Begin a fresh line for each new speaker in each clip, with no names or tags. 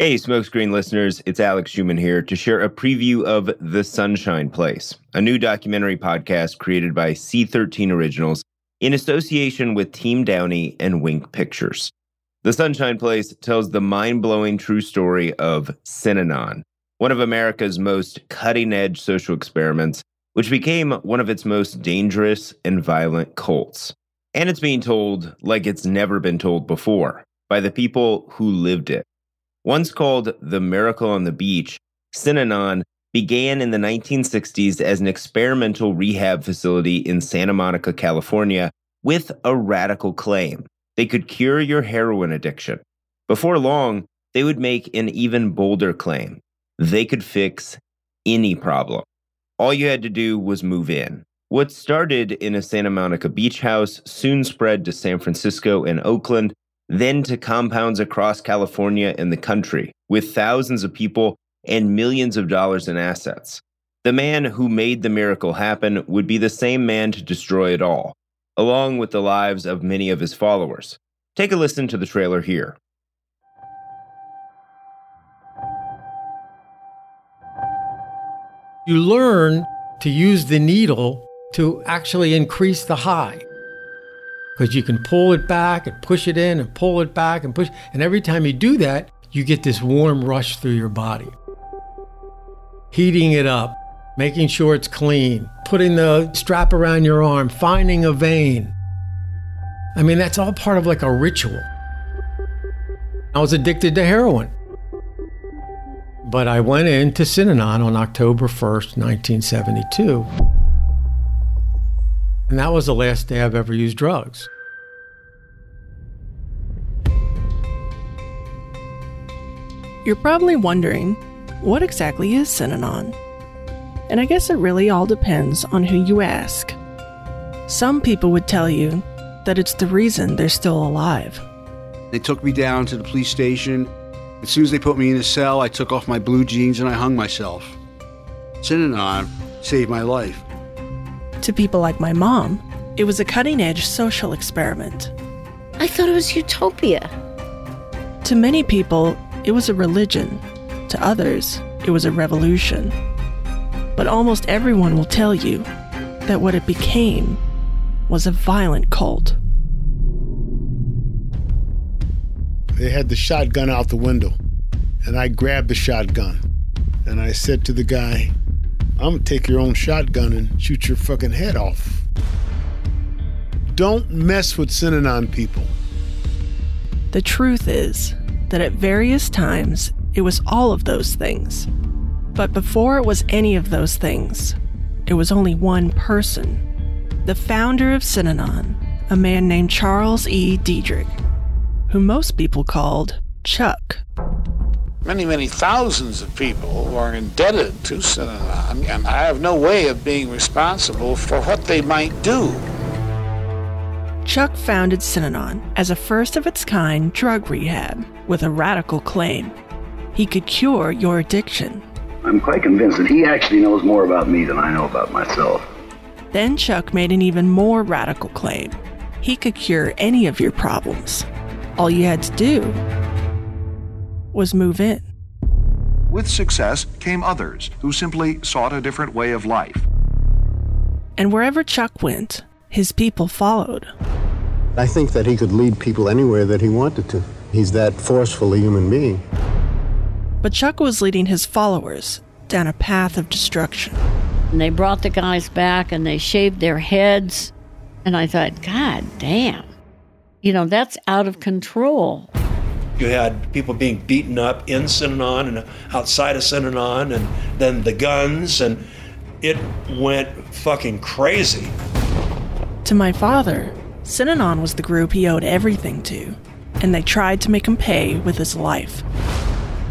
Hey, Smokescreen listeners, it's Alex Schumann here to share a preview of The Sunshine Place, a new documentary podcast created by C13 Originals in association with Team Downey and Wink Pictures. The Sunshine Place tells the mind blowing true story of Synanon, one of America's most cutting edge social experiments, which became one of its most dangerous and violent cults. And it's being told like it's never been told before by the people who lived it. Once called the Miracle on the Beach, Synanon began in the 1960s as an experimental rehab facility in Santa Monica, California, with a radical claim. They could cure your heroin addiction. Before long, they would make an even bolder claim. They could fix any problem. All you had to do was move in. What started in a Santa Monica beach house soon spread to San Francisco and Oakland, then to compounds across California and the country, with thousands of people and millions of dollars in assets. The man who made the miracle happen would be the same man to destroy it all, along with the lives of many of his followers. Take a listen to the trailer here.
You learn to use the needle to actually increase the high because you can pull it back and push it in and pull it back and push. And every time you do that, you get this warm rush through your body. Heating it up, making sure it's clean, putting the strap around your arm, finding a vein. I mean, that's all part of like a ritual. I was addicted to heroin. But I went into Synanon on October 1st, 1972. And that was the last day I've ever used drugs.
You're probably wondering, what exactly is Synanon? And I guess it really all depends on who you ask. Some people would tell you that it's the reason they're still alive.
They took me down to the police station. As soon as they put me in a cell, I took off my blue jeans and I hung myself. Synanon saved my life.
To people like my mom, it was a cutting edge social experiment.
I thought it was utopia.
To many people, it was a religion. To others, it was a revolution. But almost everyone will tell you that what it became was a violent cult.
They had the shotgun out the window, and I grabbed the shotgun. And I said to the guy, I'm gonna take your own shotgun and shoot your fucking head off. Don't mess with Synanon people.
The truth is that at various times it was all of those things. But before it was any of those things, it was only one person the founder of Synanon, a man named Charles E. Dederich, who most people called Chuck.
Many, many thousands of people are indebted to Synanon, and I have no way of being responsible for what they might do.
Chuck founded Synanon as a first of its kind drug rehab with a radical claim. He could cure your addiction.
I'm quite convinced that he actually knows more about me than I know about myself.
Then Chuck made an even more radical claim. He could cure any of your problems. All you had to do was move in.
With success came others who simply sought a different way of life.
And wherever Chuck went, his people followed.
I think that he could lead people anywhere that he wanted to. He's that forceful a human being.
But Chuck was leading his followers down a path of destruction.
And they brought the guys back and they shaved their heads. And I thought, God damn. You know, that's out of control.
You had people being beaten up in Synanon and outside of Synanon, and then the guns, and it went fucking crazy.
To my father, Synanon was the group he owed everything to. and they tried to make him pay with his life.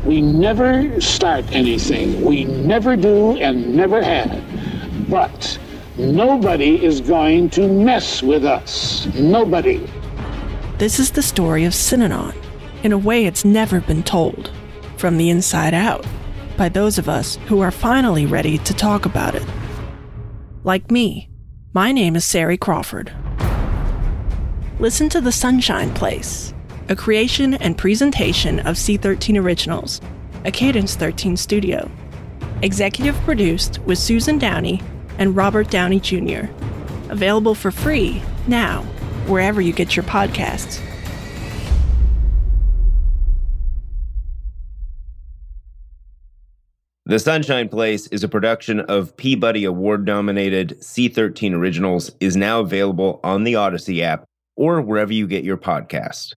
We never start anything. We never do and never have. But nobody is going to mess with us. Nobody.
This is the story of Synanon, in a way it's never been told, from the inside out, by those of us who are finally ready to talk about it. Like me, my name is Sari Crawford. Listen to The Sunshine Place, a creation and presentation of C13 Originals, a Cadence 13 studio. Executive produced with Susan Downey and Robert Downey Jr. Available for free now, wherever you get your podcasts.
The Sunshine Place is a production of Peabody Award nominated C13 Originals, is now available on the Odyssey app or wherever you get your podcast.